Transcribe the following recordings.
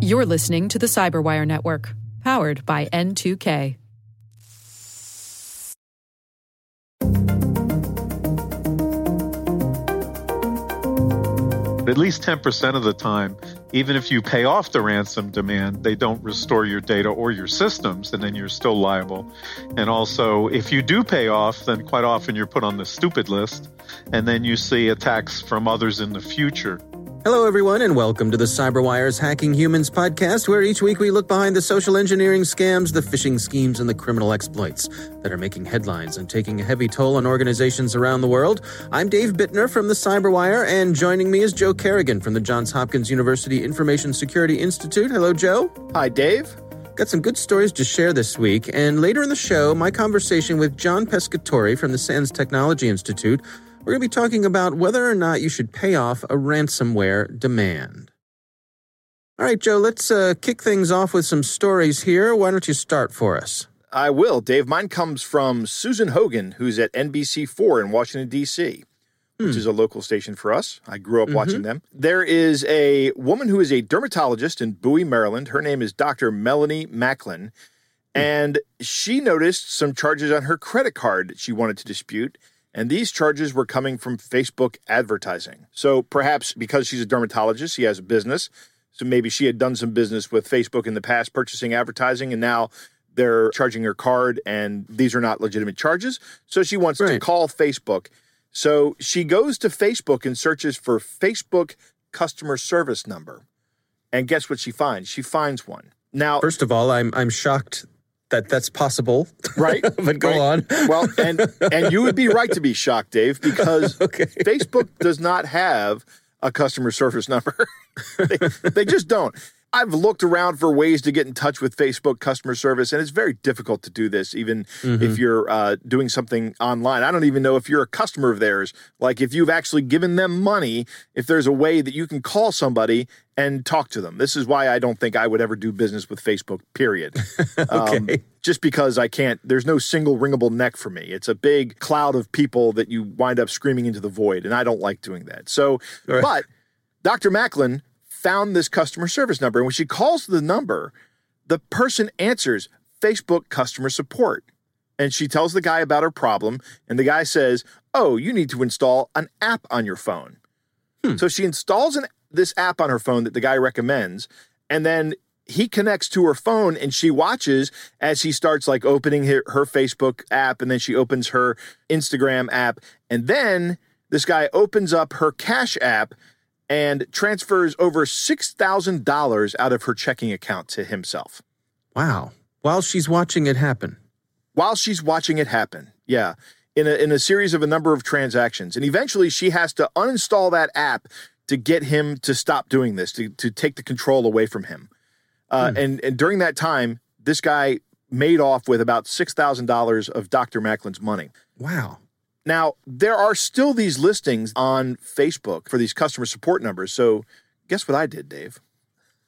You're listening to the Cyberwire Network, powered by N2K. At least 10% of the time, even if you pay off the ransom demand, they don't restore your data or your systems, and then you're still liable. And also, if you do pay off, then quite often you're put on the stupid list, and then you see attacks from others in the future. Hello, everyone, and welcome to the CyberWire's Hacking Humans podcast, where each week we look behind the social engineering scams, the phishing schemes, and the criminal exploits that are making headlines and taking a heavy toll on organizations around the world. I'm Dave Bittner from the CyberWire, and joining me is Joe Carrigan from the Johns Hopkins University Information Security Institute. Hello, Joe. Hi, Dave. Got some good stories to share this week, and later in the show, my conversation with John Pescatore from the SANS Technology Institute we're going to be talking about whether or not you should pay off a ransomware demand. All right, Joe, let's uh, kick things off with some stories here. Why don't you start for us? I will, Dave. Mine comes from Susan Hogan, who's at NBC4 in Washington, D.C., hmm. which is a local station for us. I grew up mm-hmm. watching them. There is a woman who is a dermatologist in Bowie, Maryland. Her name is Dr. Melanie Macklin. Hmm. And she noticed some charges on her credit card that she wanted to dispute. And these charges were coming from Facebook advertising. So perhaps because she's a dermatologist, she has a business. So maybe she had done some business with Facebook in the past, purchasing advertising, and now they're charging her card, and these are not legitimate charges. So she wants right. to call Facebook. So she goes to Facebook and searches for Facebook customer service number. And guess what she finds? She finds one. Now, first of all, I'm I'm shocked that that's possible. Right. but go right. on. well, and and you would be right to be shocked, Dave, because okay. Facebook does not have a customer service number. they, they just don't. I've looked around for ways to get in touch with Facebook customer service, and it's very difficult to do this, even mm-hmm. if you're uh, doing something online. I don't even know if you're a customer of theirs. Like, if you've actually given them money, if there's a way that you can call somebody and talk to them. This is why I don't think I would ever do business with Facebook, period. okay. Um, just because I can't, there's no single ringable neck for me. It's a big cloud of people that you wind up screaming into the void, and I don't like doing that. So, right. but Dr. Macklin found this customer service number. And when she calls the number, the person answers Facebook customer support. And she tells the guy about her problem. And the guy says, Oh, you need to install an app on your phone. Hmm. So she installs an, this app on her phone that the guy recommends. And then he connects to her phone and she watches as he starts like opening her, her Facebook app and then she opens her Instagram app. And then this guy opens up her Cash app and transfers over $6,000 out of her checking account to himself. Wow. While she's watching it happen. While she's watching it happen. Yeah. In a, in a series of a number of transactions. And eventually she has to uninstall that app to get him to stop doing this, to, to take the control away from him. Uh, hmm. and, and during that time, this guy made off with about $6,000 of Dr. Macklin's money. Wow. Now, there are still these listings on Facebook for these customer support numbers. So, guess what I did, Dave?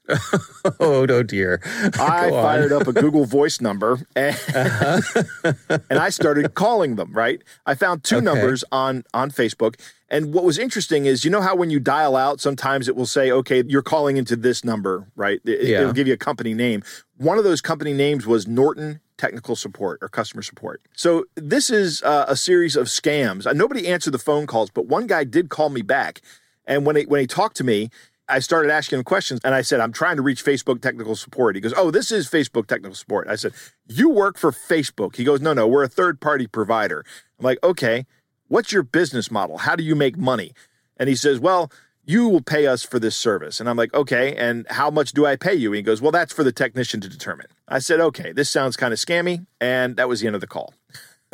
oh no dear i fired up a google voice number and, uh-huh. and i started calling them right i found two okay. numbers on on facebook and what was interesting is you know how when you dial out sometimes it will say okay you're calling into this number right it, yeah. it'll give you a company name one of those company names was norton technical support or customer support. So this is uh, a series of scams. Nobody answered the phone calls, but one guy did call me back. And when he, when he talked to me, I started asking him questions and I said, I'm trying to reach Facebook technical support. He goes, Oh, this is Facebook technical support. I said, You work for Facebook. He goes, No, no, we're a third party provider. I'm like, Okay, what's your business model? How do you make money? And he says, Well, you will pay us for this service. And I'm like, okay, and how much do I pay you? And he goes, well, that's for the technician to determine. I said, okay, this sounds kind of scammy. And that was the end of the call.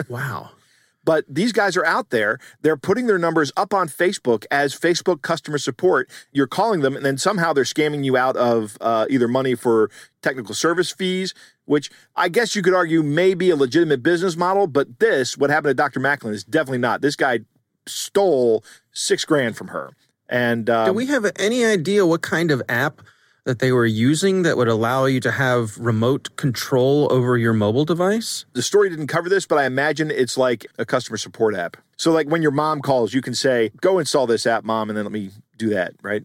wow. But these guys are out there. They're putting their numbers up on Facebook as Facebook customer support. You're calling them, and then somehow they're scamming you out of uh, either money for technical service fees, which I guess you could argue may be a legitimate business model. But this, what happened to Dr. Macklin, is definitely not. This guy stole six grand from her. And um, do we have any idea what kind of app that they were using that would allow you to have remote control over your mobile device? The story didn't cover this, but I imagine it's like a customer support app. So, like when your mom calls, you can say, "Go install this app, mom," and then let me do that, right?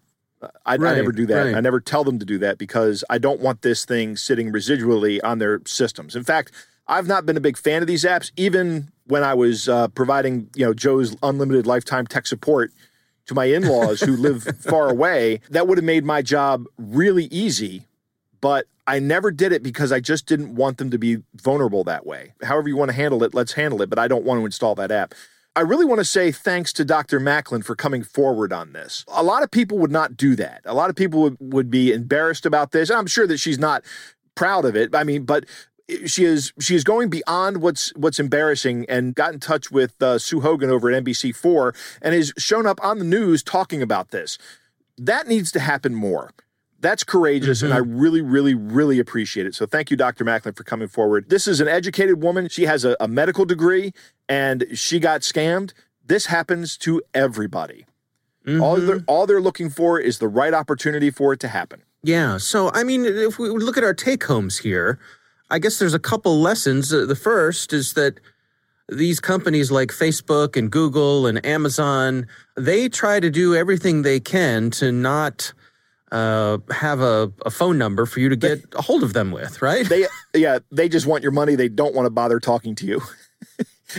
I, Right, I never do that. right. I never tell them to do that because I don't want this thing sitting residually on their systems. In fact, I've not been a big fan of these apps, even when I was uh, providing, you know, Joe's unlimited lifetime tech support to my in-laws who live far away. That would have made my job really easy, but I never did it because I just didn't want them to be vulnerable that way. However you want to handle it, let's handle it, but I don't want to install that app. I really want to say thanks to Dr. Macklin for coming forward on this. A lot of people would not do that. A lot of people would, would be embarrassed about this. I'm sure that she's not proud of it. I mean, but she is she is going beyond what's what's embarrassing and got in touch with uh, Sue Hogan over at NBC4 and has shown up on the news talking about this. That needs to happen more. That's courageous, and I really, really, really appreciate it. So, thank you, Dr. Macklin, for coming forward. This is an educated woman. She has a, a medical degree, and she got scammed. This happens to everybody. All they're all they're looking for is the right opportunity for it to happen. Yeah. So, I mean, if we look at our take homes here, I guess there's a couple lessons. Uh, The first is that these companies like Facebook and Google and Amazon, they try to do everything they can to not uh, have a, a phone number for you to get a hold of them with, right? They yeah, they just want your money. They don't want to bother talking to you.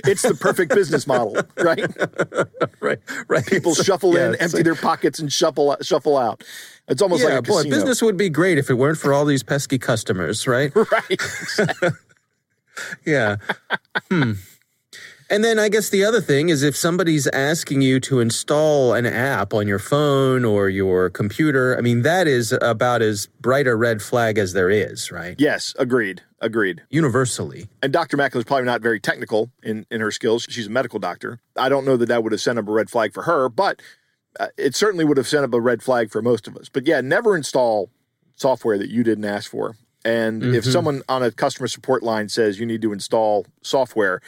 it's the perfect business model, right? right. Right. People So, shuffle yeah, in, it's empty like- their pockets, and shuffle shuffle out. It's almost yeah, like a boy, casino. business would be great if it weren't for all these pesky customers, right? right? Yeah. hmm. And then I guess the other thing is if somebody's asking you to install an app on your phone or your computer, I mean, that is about as bright a red flag as there is, right? yes, agreed, agreed. Universally. And Dr. Macklin's probably not very technical in, in her skills. She's a medical doctor. I don't know that that would have sent up a red flag for her, but uh, it certainly would have sent up a red flag for most of us. But yeah, never install software that you didn't ask for. And if someone on a customer support line says you need to install software,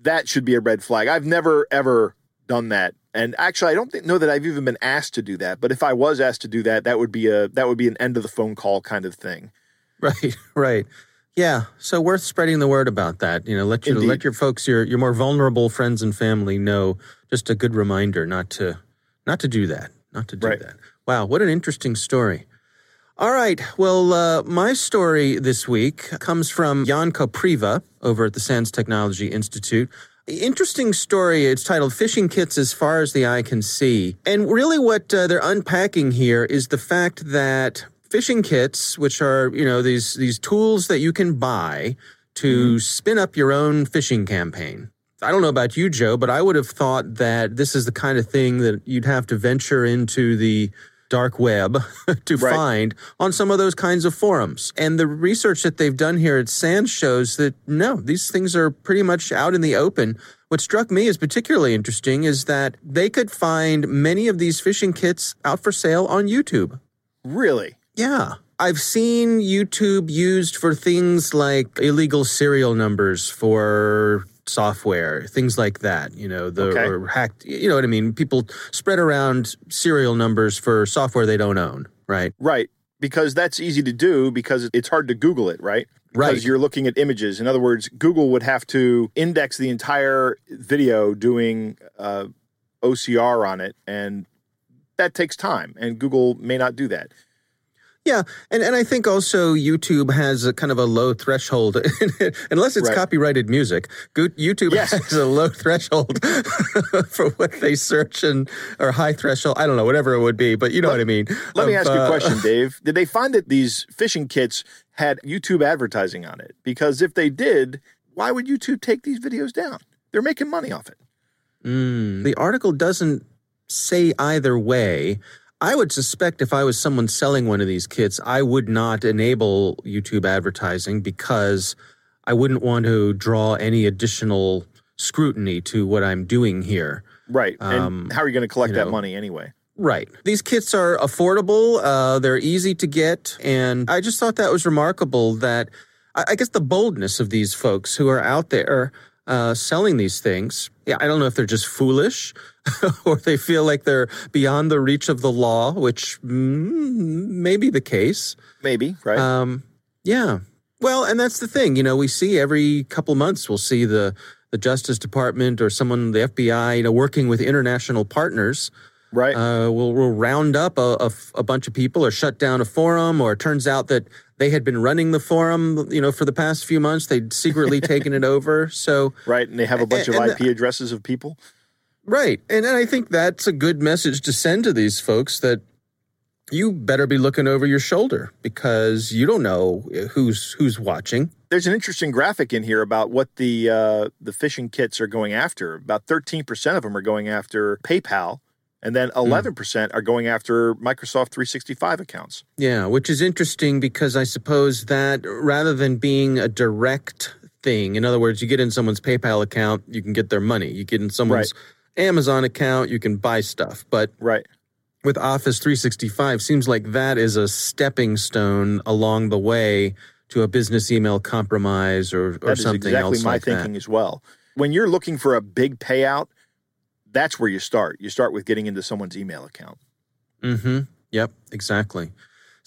that should be a red flag. I've never ever done that. And actually, I don't think, know that I've even been asked to do that. But if I was asked to do that, that would be a that would be an end of the phone call kind of thing. Right, right. Yeah, so worth spreading the word about that. You know, let your Indeed. let your folks, your your more vulnerable friends and family know. Just a good reminder not to not to do that. Not to do Right. that. Wow, what an interesting story. All right. Well, uh, my story this week comes from Jan Kopriva over at the SANS Technology Institute. Interesting story. It's titled Phishing Kits as Far as the Eye Can See. And really, what uh, they're unpacking here is the fact that phishing kits, which are, you know, these, these tools that you can buy to mm-hmm. spin up your own phishing campaign. I don't know about you, Joe, but I would have thought that this is the kind of thing that you'd have to venture into the dark web to Right. find on some of those kinds of forums. And the research that they've done here at SANS shows that no, these things are pretty much out in the open. What struck me as particularly interesting is that they could find many of these phishing kits out for sale on YouTube. Really? Yeah. I've seen YouTube used for things like illegal serial numbers for software, things like that, you know, the Okay. or hacked, you know what I mean? People spread around serial numbers for software they don't own, right? Right. Because that's easy to do because it's hard to Google it, right? Because Right. you're looking at images. In other words, Google would have to index the entire video doing uh, OCR on it. And that takes time. And Google may not do that. Yeah, and, and I think also YouTube has a kind of a low threshold, unless it's Right. copyrighted music. YouTube Yes. has a low threshold for what they search and or high threshold. I don't know, whatever it would be, but you know what I mean. Let me Of, ask you uh, a question, Dave. Did they find that these phishing kits had YouTube advertising on it? Because if they did, why would YouTube take these videos down? They're making money off it. Mm, the article doesn't say either way. I would suspect if I was someone selling one of these kits, I would not enable YouTube advertising because I wouldn't want to draw any additional scrutiny to what I'm doing here. Right. Um, and how are you going to collect you that money anyway? Right. These kits are affordable, uh, they're easy to get. And I just thought that was remarkable that I, I guess the boldness of these folks who are out there uh, selling these things. Yeah, I don't know if they're just foolish or they feel like they're beyond the reach of the law, which mm, may be the case. Maybe, right? Um, yeah. Well, and that's the thing. You know, we see every couple months we'll see the the Justice Department or someone, the FBI, you know, working with international partners Right. Uh, we'll, we'll round up a, a, a bunch of people or shut down a forum, or it turns out that they had been running the forum, you know, for the past few months. They'd secretly taken it over. So right, and they have a bunch and, of and IP addresses of people. Right, and, and I think that's a good message to send to these folks that you better be looking over your shoulder because you don't know who's who's watching. There's an interesting graphic in here about what the uh, the phishing kits are going after. About 13% of them are going after PayPal, and then 11% mm. are going after Microsoft 365 accounts. Yeah, which is interesting because I suppose that rather than being a direct thing, in other words, you get in someone's PayPal account, you can get their money. You get in someone's right. Amazon account, you can buy stuff. But right with Office 365 seems like that is a stepping stone along the way to a business email compromise or, or something exactly else my like thinking that. as well. When you're looking for a big payout, that's where you start. You start with getting into someone's email account. Mm-hmm. Yep, exactly.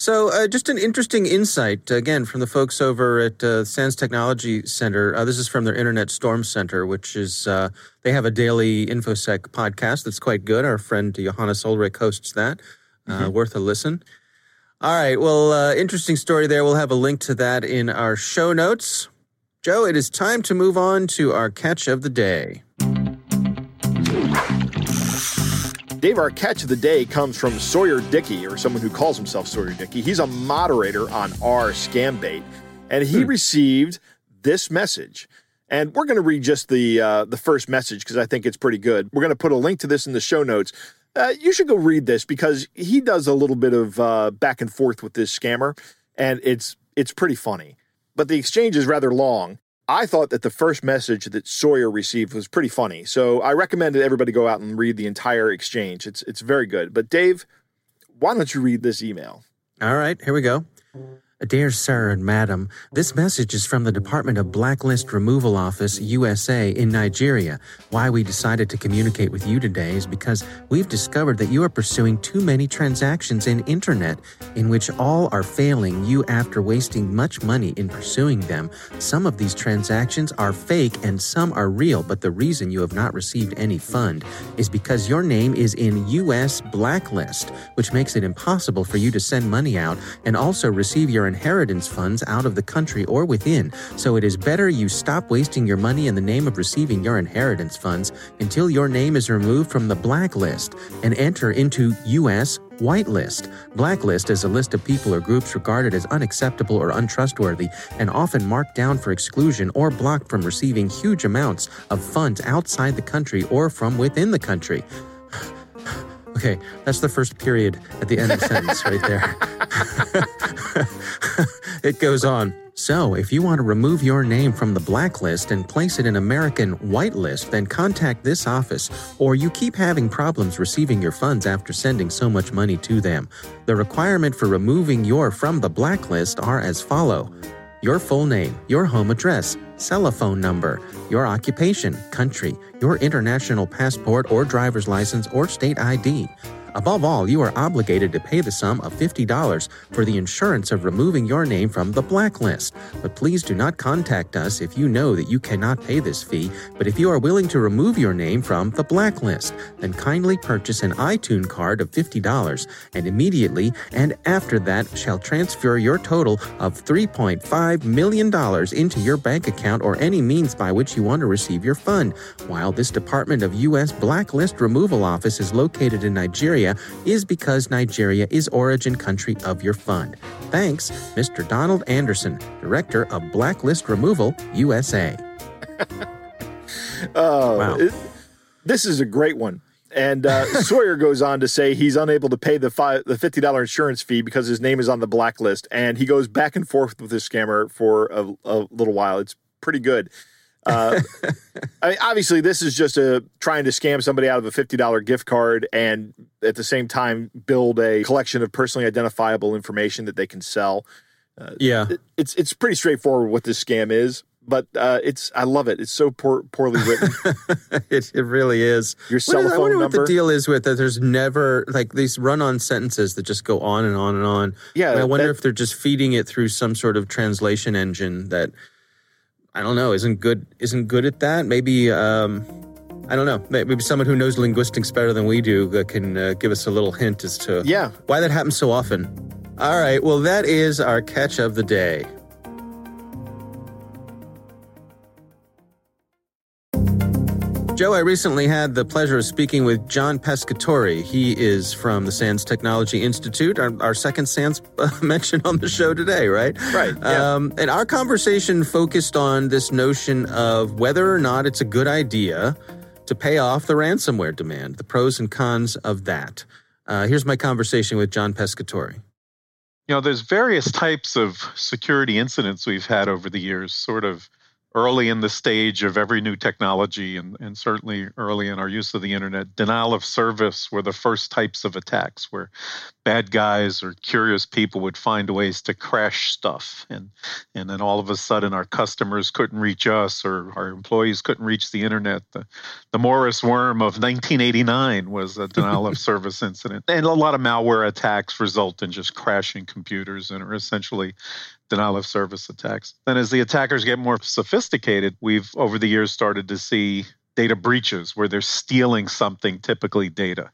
So, uh, just an interesting insight again from the folks over at uh, SANS Technology Center. Uh, this is from their Internet Storm Center, which is uh, they have a daily infosec podcast that's quite good. Our friend Johannes Ulrich hosts that. Uh, mm-hmm. Worth a listen. All right. Well, uh, interesting story there. We'll have a link to that in our show notes. Joe, it is time to move on to our catch of the day. Dave, our catch of the day comes from Sawyer Dickey, or someone who calls himself Sawyer Dickey. He's a moderator on R Scambait, and he hmm. received this message. And we're going to read just the uh, the first message because I think it's pretty good. We're going to put a link to this in the show notes. Uh, you should go read this because he does a little bit of uh, back and forth with this scammer, and it's it's pretty funny. But the exchange is rather long, I thought that the first message that Sawyer received was pretty funny. So I recommend that everybody go out and read the entire exchange. It's it's very good. But Dave, why don't you read this email? All right, here we go. Dear Sir and Madam, this message is from the Department of Blacklist Removal Office, USA, in Nigeria. Why we decided to communicate with you today is because we've discovered that you are pursuing too many transactions in internet in which all are failing you after wasting much money in pursuing them. Some of these transactions are fake and some are real, but the reason you have not received any fund is because your name is in US Blacklist, which makes it impossible for you to send money out and also receive your inheritance funds out of the country or within, so it is better you stop wasting your money in the name of receiving your inheritance funds until your name is removed from the blacklist and enter into U.S. Whitelist. Blacklist is a list of people or groups regarded as unacceptable or untrustworthy and often marked down for exclusion or blocked from receiving huge amounts of funds outside the country or from within the country. Okay, that's the first period at the end of the sentence right there. it goes on. So, if you want to remove your name from the blacklist and place it in American whitelist, then contact this office, or you keep having problems receiving your funds after sending so much money to them. The requirement for removing your from the blacklist are as follow your full name, your home address, cell phone number, your occupation, country, your international passport or driver's license or state ID. Above all, you are obligated to pay the sum of $50 for the insurance of removing your name from the blacklist. But please do not contact us if you know that you cannot pay this fee. But if you are willing to remove your name from the blacklist, then kindly purchase an iTunes card of $50 and immediately and after that shall transfer your total of $3.5 million into your bank account or any means by which you want to receive your fund. While this Department of U.S. Blacklist Removal Office is located in Nigeria, Nigeria is because Nigeria is origin country of your fund. Thanks, Mr. Donald Anderson, Director of Blacklist Removal, USA. oh, wow. It, this is a great one. And uh, Sawyer goes on to say he's unable to pay the five, the fifty dollar insurance fee because his name is on the blacklist, and he goes back and forth with this scammer for a, a little while. It's pretty good. Uh, I mean, obviously, this is just a trying to scam somebody out of a fifty dollar gift card, and at the same time build a collection of personally identifiable information that they can sell. Uh, yeah, it, it's it's pretty straightforward what this scam is, but uh, it's I love it. It's so poor, poorly written. it, it really is. Your cell phone I wonder number. what the deal is with that. There's never like these run-on sentences that just go on and on and on. Yeah, I wonder that, if they're just feeding it through some sort of translation engine that I don't know isn't good isn't good at that. Maybe um, I don't know. Maybe someone who knows linguistics better than we do that can uh, give us a little hint as to yeah. why that happens so often. All right. Well, that is our catch of the day. Joe, I recently had the pleasure of speaking with John Pescatore. He is from the SANS Technology Institute, our, our second SANS uh, mention on the show today, right? Right. Yeah. Um, and our conversation focused on this notion of whether or not it's a good idea to pay off the ransomware demand, the pros and cons of that. Uh, here's my conversation with John Pescatore. You know, there's various types of security incidents we've had over the years, sort of early in the stage of every new technology and, and certainly early in our use of the internet, denial of service were the first types of attacks where bad guys or curious people would find ways to crash stuff. And, and then all of a sudden our customers couldn't reach us or our employees couldn't reach the internet. The, the Morris worm of 1989 was a denial of service incident. And a lot of malware attacks result in just crashing computers and are essentially denial of service attacks. Then, as the attackers get more sophisticated, we've over the years started to see data breaches where they're stealing something, typically data.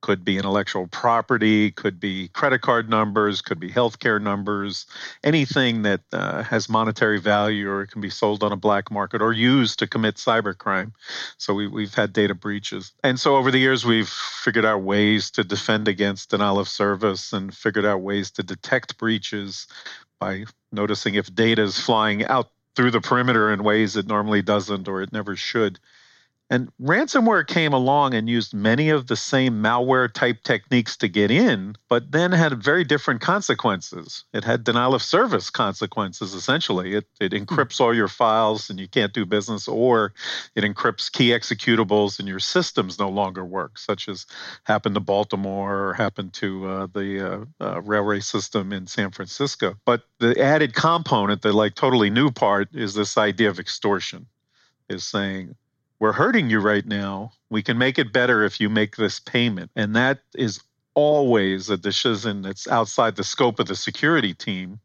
Could be intellectual property, could be credit card numbers, could be healthcare numbers, anything that uh, has monetary value or can be sold on a black market or used to commit cybercrime. So we, we've had data breaches. And so over the years, we've figured out ways to defend against denial of service and figured out ways to detect breaches by noticing if data is flying out through the perimeter in ways it normally doesn't or it never should. And ransomware came along and used many of the same malware type techniques to get in, but then had very different consequences. It had denial of service consequences, essentially. It, it encrypts all your files and you can't do business, or it encrypts key executables and your systems no longer work, such as happened to Baltimore or happened to uh, the uh, uh, railway system in San Francisco. But the added component, the like totally new part, is this idea of extortion, is saying, we're hurting you right now. We can make it better if you make this payment. And that is always a decision that's outside the scope of the security team.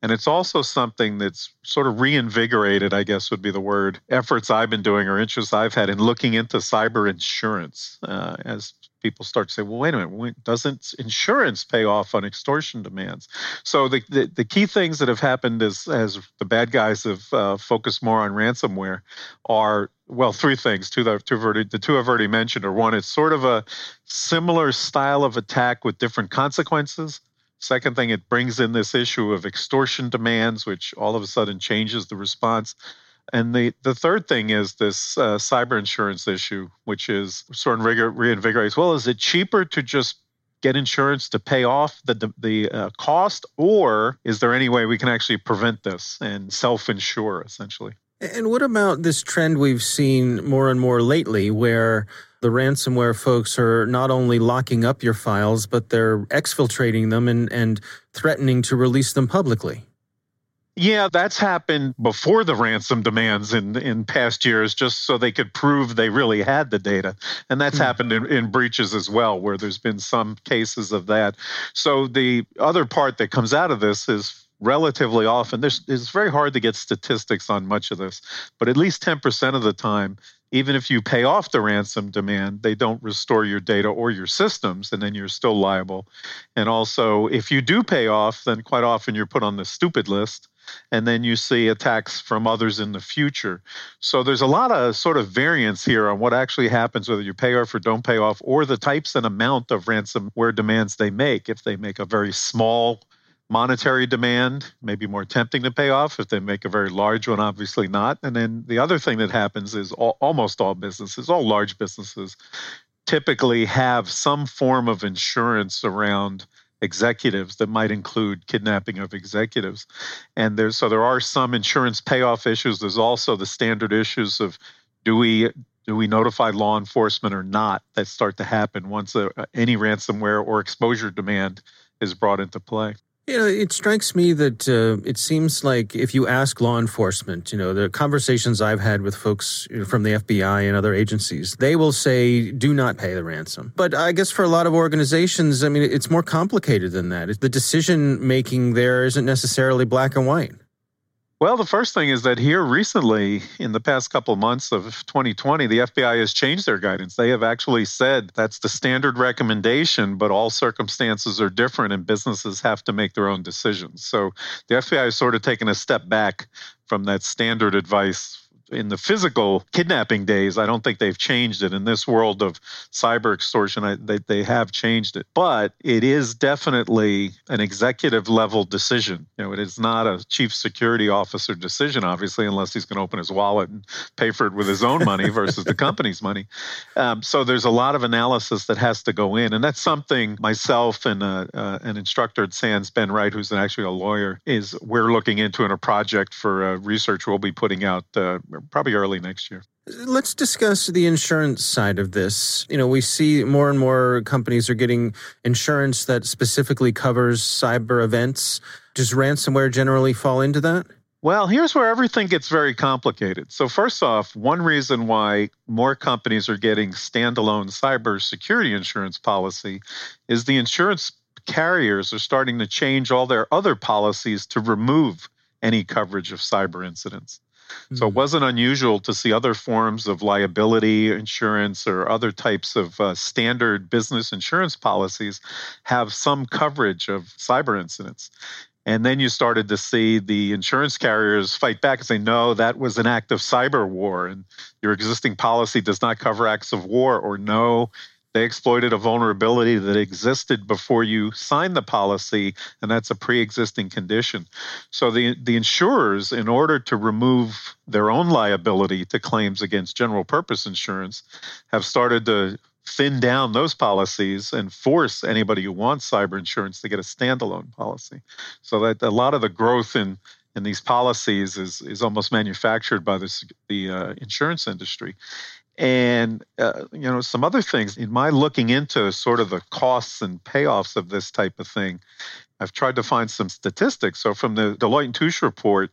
And it's also something that's sort of reinvigorated, I guess would be the word, efforts I've been doing or interests I've had in looking into cyber insurance uh, as people start to say, well, wait a minute, doesn't insurance pay off on extortion demands? So the, the, the key things that have happened as, as the bad guys have uh, focused more on ransomware are, well, three things. Two that, two already, the two I've already mentioned are one, it's sort of a similar style of attack with different consequences. Second thing, it brings in this issue of extortion demands, which all of a sudden changes the response. And the, the third thing is this uh, cyber insurance issue, which is sort of reinvigorates. Well, is it cheaper to just get insurance to pay off the the uh, cost, or is there any way we can actually prevent this and self insure essentially? And what about this trend we've seen more and more lately, where the ransomware folks are not only locking up your files, but they're exfiltrating them and, and threatening to release them publicly? Yeah, that's happened before the ransom demands in in past years, just so they could prove they really had the data, and that's mm. happened in, in breaches as well, where there's been some cases of that. So the other part that comes out of this is relatively often there's it's very hard to get statistics on much of this, but at least ten percent of the time even if you pay off the ransom demand, they don't restore your data or your systems, and then you're still liable. And also, if you do pay off, then quite often you're put on the stupid list, and then you see attacks from others in the future. So there's a lot of sort of variance here on what actually happens, whether you pay off or don't pay off, or the types and amount of ransomware demands they make. If they make a very small monetary demand, may be more tempting to pay off. If they make a very large one, obviously not. And then the other thing that happens is all, almost all businesses, all large businesses, typically have some form of insurance around executives that might include kidnapping of executives. And there's so there are some insurance payoff issues. There's also the standard issues of do we do we notify law enforcement or not that start to happen once a, any ransomware or exposure demand is brought into play. You know, it strikes me that uh, it seems like if you ask law enforcement, you know, the conversations I've had with folks from the FBI and other agencies, they will say, do not pay the ransom. But I guess for a lot of organizations, I mean, it's more complicated than that. The decision making there isn't necessarily black and white. Well, the first thing is that here recently, in the past couple months of 2020, the FBI has changed their guidance. They have actually said that's the standard recommendation, but all circumstances are different and businesses have to make their own decisions. So the FBI has sort of taken a step back from that standard advice in the physical kidnapping days, I don't think they've changed it. In this world of cyber extortion, I, they, they have changed it. But it is definitely an executive level decision. You know, it is not a chief security officer decision, obviously, unless he's going to open his wallet and pay for it with his own money versus the company's money. Um, so there's a lot of analysis that has to go in. And that's something myself and uh, uh, an instructor at SANS, Ben Wright, who's actually a lawyer, is we're looking into in a project for uh, research we'll be putting out uh, probably early next year. Let's discuss the insurance side of this. You know, we see more and more companies are getting insurance that specifically covers cyber events. Does ransomware generally fall into that? Well, here's where everything gets very complicated. So, first off, one reason why more companies are getting standalone cyber security insurance policy is the insurance carriers are starting to change all their other policies to remove any coverage of cyber incidents. So it hmm. wasn't unusual to see other forms of liability insurance or other types of uh, standard business insurance policies have some coverage of cyber incidents. And then you started to see the insurance carriers fight back and say, no, that was an act of cyber war, and your existing policy does not cover acts of war, or no, they exploited a vulnerability that existed before you signed the policy, and that's a pre existing condition. So the, the insurers, in order to remove their own liability to claims against general purpose insurance, have started to thin down those policies and force anybody who wants cyber insurance to get a standalone policy. So that a lot of the growth in in these policies is is almost manufactured by the the uh, insurance industry and uh, you know some other things in my looking into sort of the costs and payoffs of this type of thing i've tried to find some statistics. So from the deloitte and touche report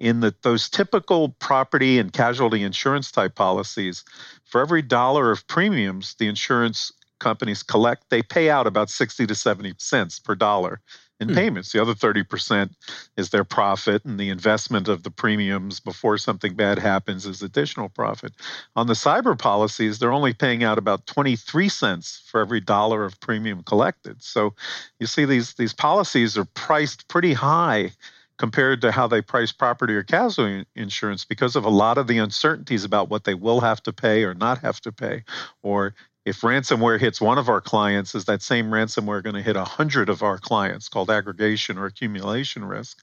in those typical property and casualty insurance type policies for every dollar of premiums the insurance companies collect they pay out about 60 to 70 cents per dollar in hmm. payments. The other 30% is their profit, and the investment of the premiums before something bad happens is additional profit. On the cyber policies, they're only paying out about 23 cents for every dollar of premium collected. So you see, these, these policies are priced pretty high compared to how they price property or casualty insurance because of a lot of the uncertainties about what they will have to pay or not have to pay, or if ransomware hits one of our clients, is that same ransomware going to hit a hundred of our clients called aggregation or accumulation risk?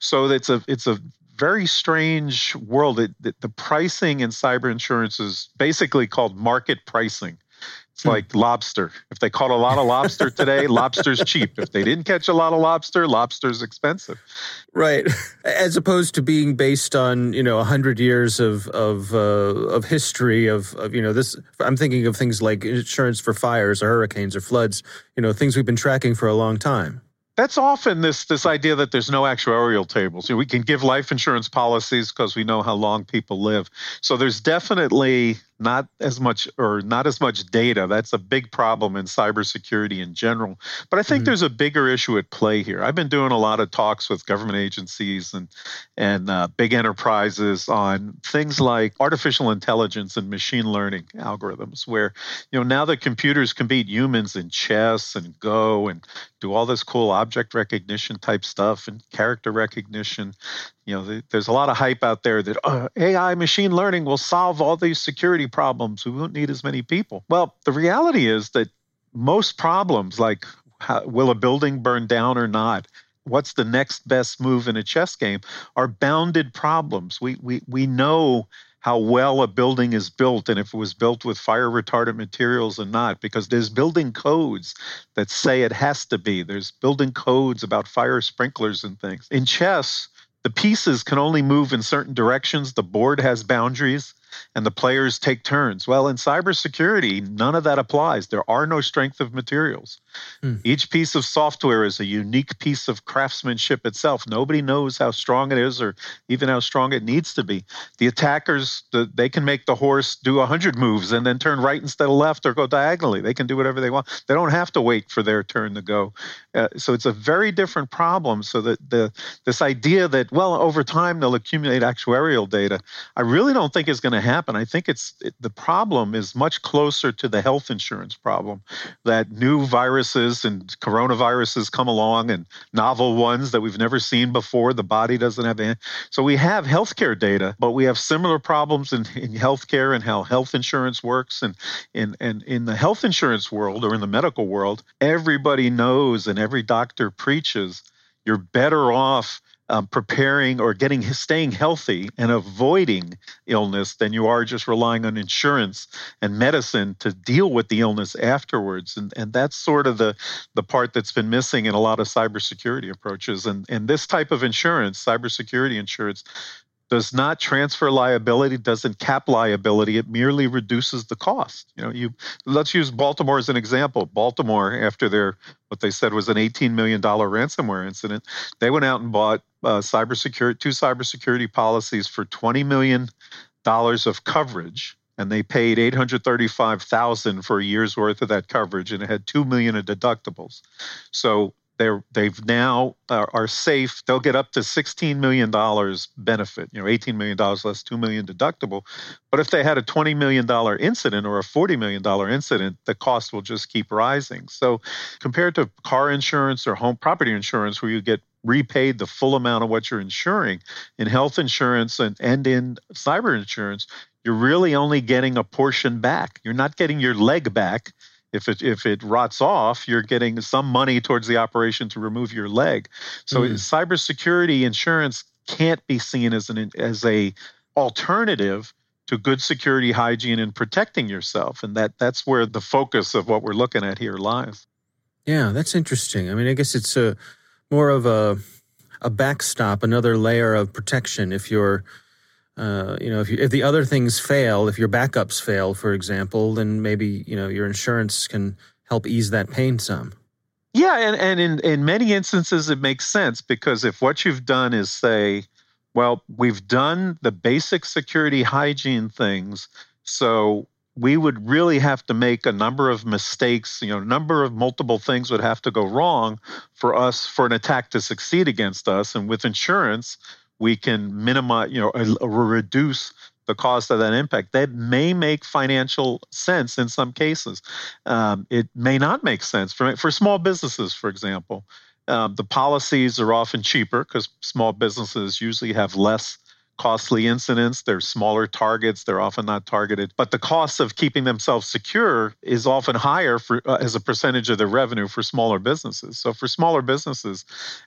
So it's a it's a very strange world. It, the pricing in cyber insurance is basically called market pricing. It's like lobster. If they caught a lot of lobster today, lobster's cheap. If they didn't catch a lot of lobster, lobster's expensive. Right. As opposed to being based on, you know, 100 years of of uh, of history of, of, you know, this I'm thinking of things like insurance for fires or hurricanes or floods, you know, things we've been tracking for a long time that's often this this idea that there's no actuarial tables. You know, we can give life insurance policies because we know how long people live. So there's definitely not as much or not as much data. That's a big problem in cybersecurity in general. But I think mm-hmm. there's a bigger issue at play here. I've been doing a lot of talks with government agencies and and uh, big enterprises on things like artificial intelligence and machine learning algorithms, where you know now that computers can beat humans in chess and Go and do all this cool object recognition type stuff and character recognition you know, there's a lot of hype out there that uh, AI machine learning will solve all these security problems. We won't need as many people. Well, the reality is that most problems, like how, will a building burn down or not, what's the next best move in a chess game, are bounded problems. We we we know how well a building is built and if it was built with fire retardant materials or not because there's building codes that say it has to be there's building codes about fire sprinklers and things in chess the pieces can only move in certain directions. The board has boundaries. and the players take turns. Well, in cybersecurity, none of that applies. There are no strength of materials. Hmm. Each piece of software is a unique piece of craftsmanship itself. Nobody knows how strong it is or even how strong it needs to be. The attackers, the, they can make the horse do 100 moves and then turn right instead of left or go diagonally. They can do whatever they want. They don't have to wait for their turn to go. Uh, so it's a very different problem. So that the this idea that well over time they'll accumulate actuarial data, I really don't think is going to happen. I think it's it, the problem is much closer to the health insurance problem that new viruses and coronaviruses come along and novel ones that we've never seen before. The body doesn't have any. So we have healthcare data, but we have similar problems in, in healthcare and how health insurance works. And in, in, in the health insurance world or in the medical world, everybody knows and every doctor preaches you're better off um, preparing or getting staying healthy and avoiding illness than you are just relying on insurance and medicine to deal with the illness afterwards and and that's sort of the the part that's been missing in a lot of cybersecurity approaches and and this type of insurance cybersecurity insurance does not transfer liability, doesn't cap liability. It merely reduces the cost. You know, you let's use Baltimore as an example. Baltimore, after their what they said was an $18 million ransomware incident, they went out and bought uh, cybersecurity two cybersecurity policies for $20 million of coverage and they paid 835,000 for a year's worth of that coverage and it had 2 million of deductibles. So they're they've now are, are, safe. They'll get up to sixteen million dollars benefit. You know, eighteen million dollars less two million deductible. But if they had a twenty million dollar incident or a forty million dollar incident, the cost will just keep rising. So, compared to car insurance or home property insurance, where you get repaid the full amount of what you're insuring in health insurance and, and in cyber insurance, you're really only getting a portion back. You're not getting your leg back if it if it rots off, you're getting some money towards the operation to remove your leg. So mm. cybersecurity insurance can't be seen as an as a alternative to good security hygiene and protecting yourself and that that's where the focus of what we're looking at here lies yeah that's interesting i mean i guess it's a more of a a backstop another layer of protection if you're uh, you know, if you, if the other things fail, if your backups fail, for example, then maybe you know your insurance can help ease that pain some. Yeah, and, and in, in many instances it makes sense because if what you've done is say, well, we've done the basic security hygiene things, so we would really have to make a number of mistakes, you know, a number of multiple things would have to go wrong for us for an attack to succeed against us. And with insurance, we can minimize, you know, reduce the cost of that impact. That may make financial sense in some cases. Um, it may not make sense for for small businesses, for example. Um, the policies are often cheaper because small businesses usually have less costly incidents. They're smaller targets. They're often not targeted. But the cost of keeping themselves secure is often higher for, uh, as a percentage of their revenue for smaller businesses. So for smaller businesses,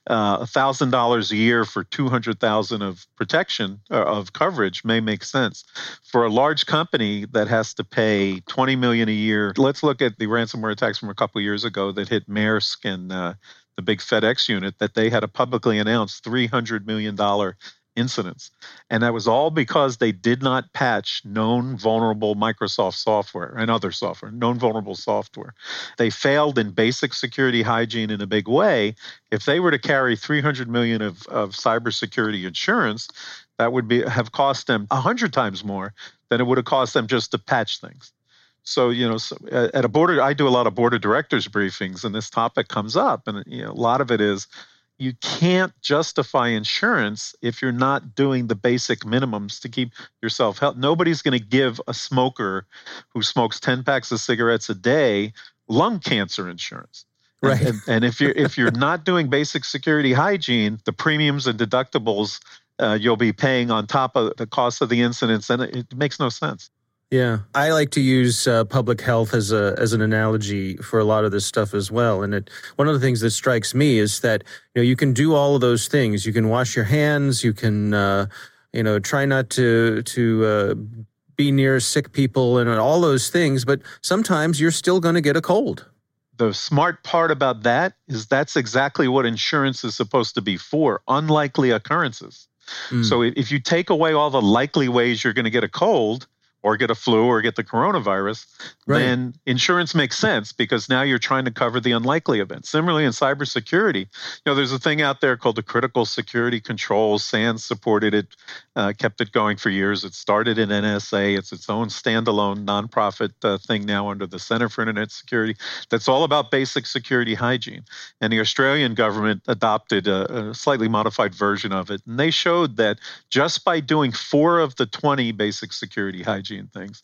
uh, $1,000 a year for 200,000 of protection uh, of coverage may make sense. For a large company that has to pay 20 million a year, let's look at the ransomware attacks from a couple years ago that hit Maersk and uh, the big FedEx unit that they had a publicly announced $300 million incidents. And that was all because they did not patch known vulnerable Microsoft software and other software, known vulnerable software. They failed in basic security hygiene in a big way. If they were to carry 300 million of, of cybersecurity insurance, that would be have cost them 100 times more than it would have cost them just to patch things. So, you know, so uh, at a board, I do a lot of board directors briefings, and this topic comes up, and you know, a lot of it is you can't justify insurance if you're not doing the basic minimums to keep yourself healthy. Nobody's going to give a smoker who smokes 10 packs of cigarettes a day lung cancer insurance. Right. And, and if you're if you're not doing basic security hygiene, the premiums and deductibles uh, you'll be paying on top of the cost of the incidents, and it, it makes no sense. Yeah, I like to use uh, public health as a as an analogy for a lot of this stuff as well. And it, one of the things that strikes me is that you know you can do all of those things. You can wash your hands. You can uh, you know try not to to uh, be near sick people and all those things. But sometimes you're still going to get a cold. The smart part about that is that's exactly what insurance is supposed to be for unlikely occurrences. Mm. So if you take away all the likely ways you're going to get a cold or get a flu or get the coronavirus, Right. then insurance makes sense because now you're trying to cover the unlikely events. Similarly, in cybersecurity, you know, there's a thing out there called the Critical Security Controls. SANS supported it, uh, kept it going for years. It started in NSA. It's its own standalone nonprofit uh, thing now under the Center for Internet Security. That's all about basic security hygiene. And the Australian government adopted a, a slightly modified version of it. And they showed that just by doing four of the 20 basic security hygiene things,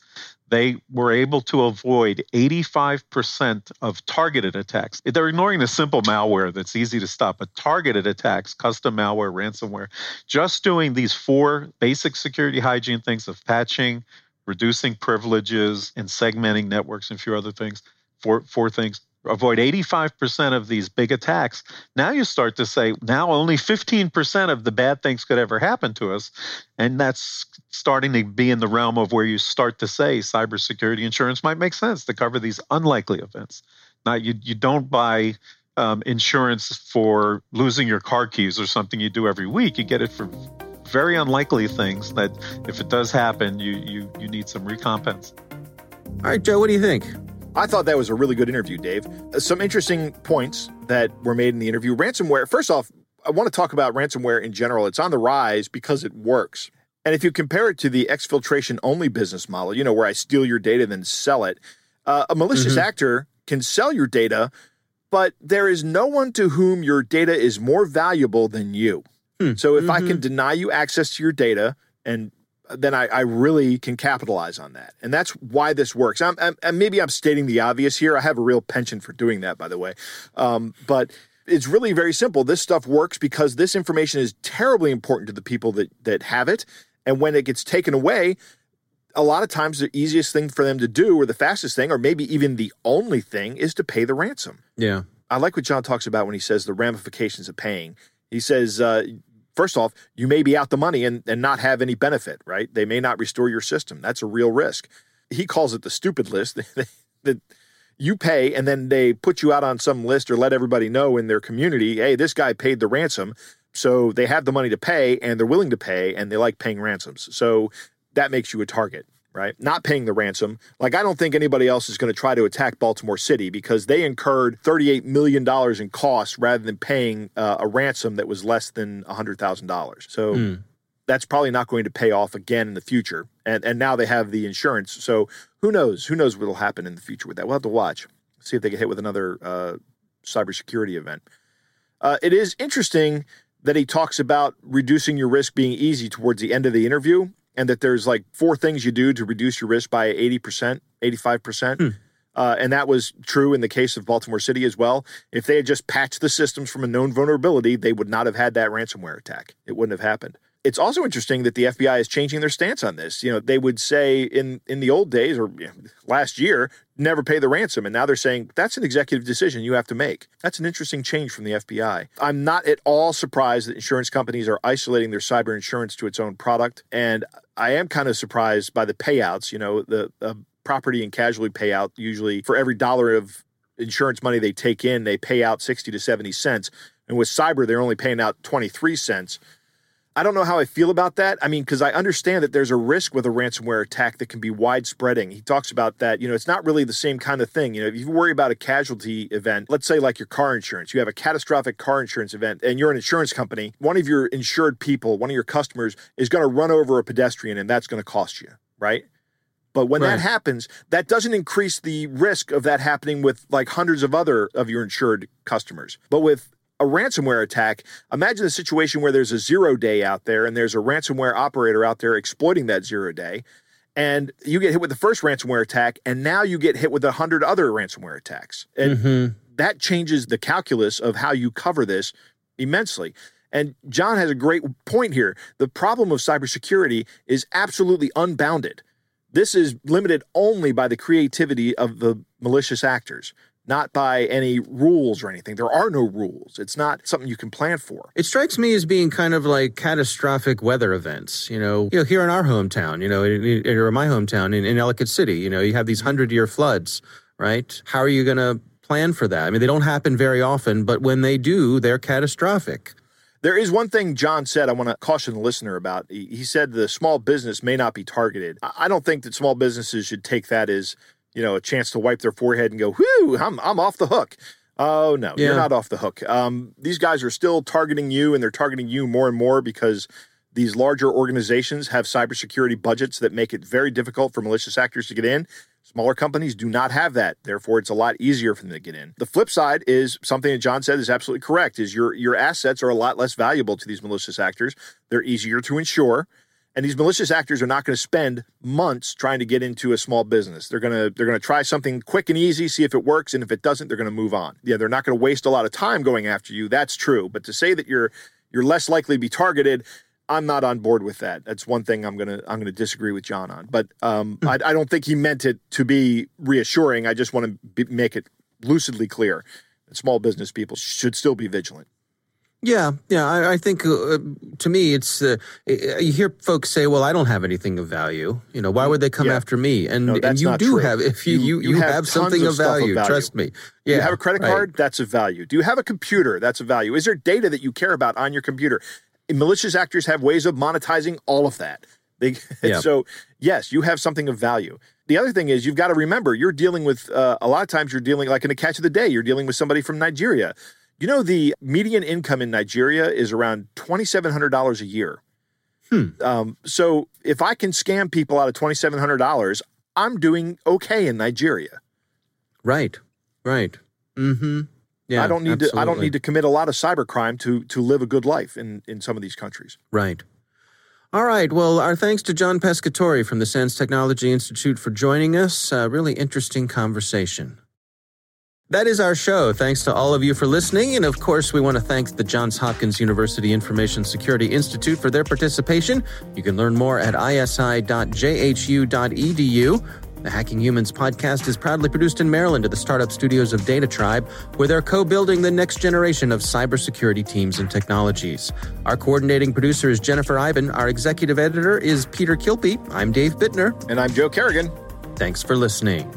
they were able to avoid 85% of targeted attacks. They're ignoring the simple malware that's easy to stop, but targeted attacks, custom malware, ransomware, just doing these four basic security hygiene things of patching, reducing privileges, and segmenting networks and a few other things, four, four things. Avoid 85% of these big attacks. Now you start to say, now only 15% of the bad things could ever happen to us. And that's starting to be in the realm of where you start to say cybersecurity insurance might make sense to cover these unlikely events. Now, you, you don't buy um, insurance for losing your car keys or something you do every week. You get it for very unlikely things that if it does happen, you, you, you need some recompense. All right, Joe, what do you think? I thought that was a really good interview, Dave. Uh, Some interesting points that were made in the interview. Ransomware, first off, I want to talk about ransomware in general. It's on the rise because it works. And if you compare it to the exfiltration only business model, you know, where I steal your data, then sell it, uh, a malicious actor can sell your data, but there is no one to whom your data is more valuable than you. So if I can deny you access to your data and then I, I really can capitalize on that. And that's why this works. I'm, I'm, and maybe I'm stating the obvious here. I have a real penchant for doing that, by the way. Um, but it's really very simple. This stuff works because this information is terribly important to the people that, that have it. And when it gets taken away, a lot of times the easiest thing for them to do, or the fastest thing, or maybe even the only thing, is to pay the ransom. Yeah. I like what John talks about when he says the ramifications of paying. He says, uh, first off, you may be out the money and, and not have any benefit, right? They may not restore your system. That's a real risk. He calls it the stupid list that you pay and then they put you out on some list or let everybody know in their community, hey, this guy paid the ransom. So they have the money to pay and they're willing to pay and they like paying ransoms. So that makes you a target, right? Not paying the ransom. Like, I don't think anybody else is going to try to attack Baltimore City because they incurred $38 million in costs rather than paying uh, a ransom that was less than $100,000. So that's probably not going to pay off again in the future. And, and now they have the insurance. So who knows? Who knows what will happen in the future with that? We'll have to watch, see if they get hit with another uh, cybersecurity event. Uh, it is interesting that he talks about reducing your risk being easy towards the end of the interview, and that there's like four things you do to reduce your risk by 80%, 85%. Uh, and that was true in the case of Baltimore City as well. If they had just patched the systems from a known vulnerability, they would not have had that ransomware attack. It wouldn't have happened. It's also interesting that the FBI is changing their stance on this. You know, they would say in in the old days or last year, never pay the ransom, and now they're saying that's an executive decision you have to make. That's an interesting change from the FBI. I'm not at all surprised that insurance companies are isolating their cyber insurance to its own product, and I am kind of surprised by the payouts. You know, the uh, property and casualty payout usually for every dollar of insurance money they take in, they pay out 60 to 70 cents. And with cyber, they're only paying out 23 cents. I don't know how I feel about that. I mean, because I understand that there's a risk with a ransomware attack that can be widespreading. He talks about that. You know, it's not really the same kind of thing. You know, if you worry about a casualty event, let's say like your car insurance, you have a catastrophic car insurance event and you're an insurance company, one of your insured people, one of your customers is going to run over a pedestrian and that's going to cost you, right? But when Right. that happens, that doesn't increase the risk of that happening with like hundreds of other of your insured customers. But with a ransomware attack, imagine a situation where there's a zero day out there and there's a ransomware operator out there exploiting that zero day. And you get hit with the first ransomware attack, and now you get hit with a hundred other ransomware attacks. And mm-hmm. that changes the calculus of how you cover this immensely. And John has a great point here. The problem of cybersecurity is absolutely unbounded. This is limited only by the creativity of the malicious actors, not by any rules or anything. There are no rules. It's not something you can plan for. It strikes me as being kind of like catastrophic weather events. You know, you know, here in our hometown, you know, in, in, or my hometown in, in Ellicott City, you know, you have these hundred year floods, right? How are you going to plan for that? I mean, they don't happen very often, but when they do, they're catastrophic. There is one thing John said I want to caution the listener about. He, said the small business may not be targeted. I don't think that small businesses should take that as, you know, a chance to wipe their forehead and go, whew, I'm, I'm off the hook. Oh, no, yeah. you're not off the hook. Um, these guys are still targeting you, and they're targeting you more and more because these larger organizations have cybersecurity budgets that make it very difficult for malicious actors to get in. Smaller companies do not have that. Therefore, it's a lot easier for them to get in. The flip side is something that John said is absolutely correct is your your assets are a lot less valuable to these malicious actors. They're easier to insure. And these malicious actors are not going to spend months trying to get into a small business. They're going to they're going to try something quick and easy, see if it works, and if it doesn't, they're going to move on. Yeah, they're not going to waste a lot of time going after you. That's true. But to say that you're you're less likely to be targeted, I'm not on board with that. That's one thing I'm gonna I'm gonna disagree with John on. But um, hmm. I, I, don't think he meant it to be reassuring. I just want to be, make it lucidly clear that small business people should still be vigilant. Yeah, yeah. I, I think uh, to me, it's uh, you hear folks say, "Well, I don't have anything of value. You know, why would they come yeah. after me?" And, no, and you do true. have if you you, you, you have, have something of value, of value, Trust me. Yeah, you have a credit card. Right. That's a value. Do you have a computer? That's a value. Is there data that you care about on your computer? malicious actors have ways of monetizing all of that. They, yeah. So, yes, you have something of value. The other thing is, you've got to remember, you're dealing with uh, a lot of times you're dealing, like in a catch of the day, you're dealing with somebody from Nigeria. You know, the median income in Nigeria is around $2,700 a year. Hmm. Um, so, if I can scam people out of $2,700, I'm doing okay in Nigeria. Right, right. Mm hmm. Yeah, I don't need absolutely. to. I don't need to commit a lot of cybercrime to to live a good life in in some of these countries. Right. All right. Well, our thanks to John Pescatore from the SANS Technology Institute for joining us. A really interesting conversation. That is our show. Thanks to all of you for listening. And of course, we want to thank the Johns Hopkins University Information Security Institute for their participation. You can learn more at isi.jhu.edu. The Hacking Humans podcast is proudly produced in Maryland at the startup studios of Data Tribe, where they're co building the next generation of cybersecurity teams and technologies. Our coordinating producer is Jennifer Eiben. Our executive editor is Peter Kilpe. I'm Dave Bittner. And I'm Joe Carrigan. Thanks for listening.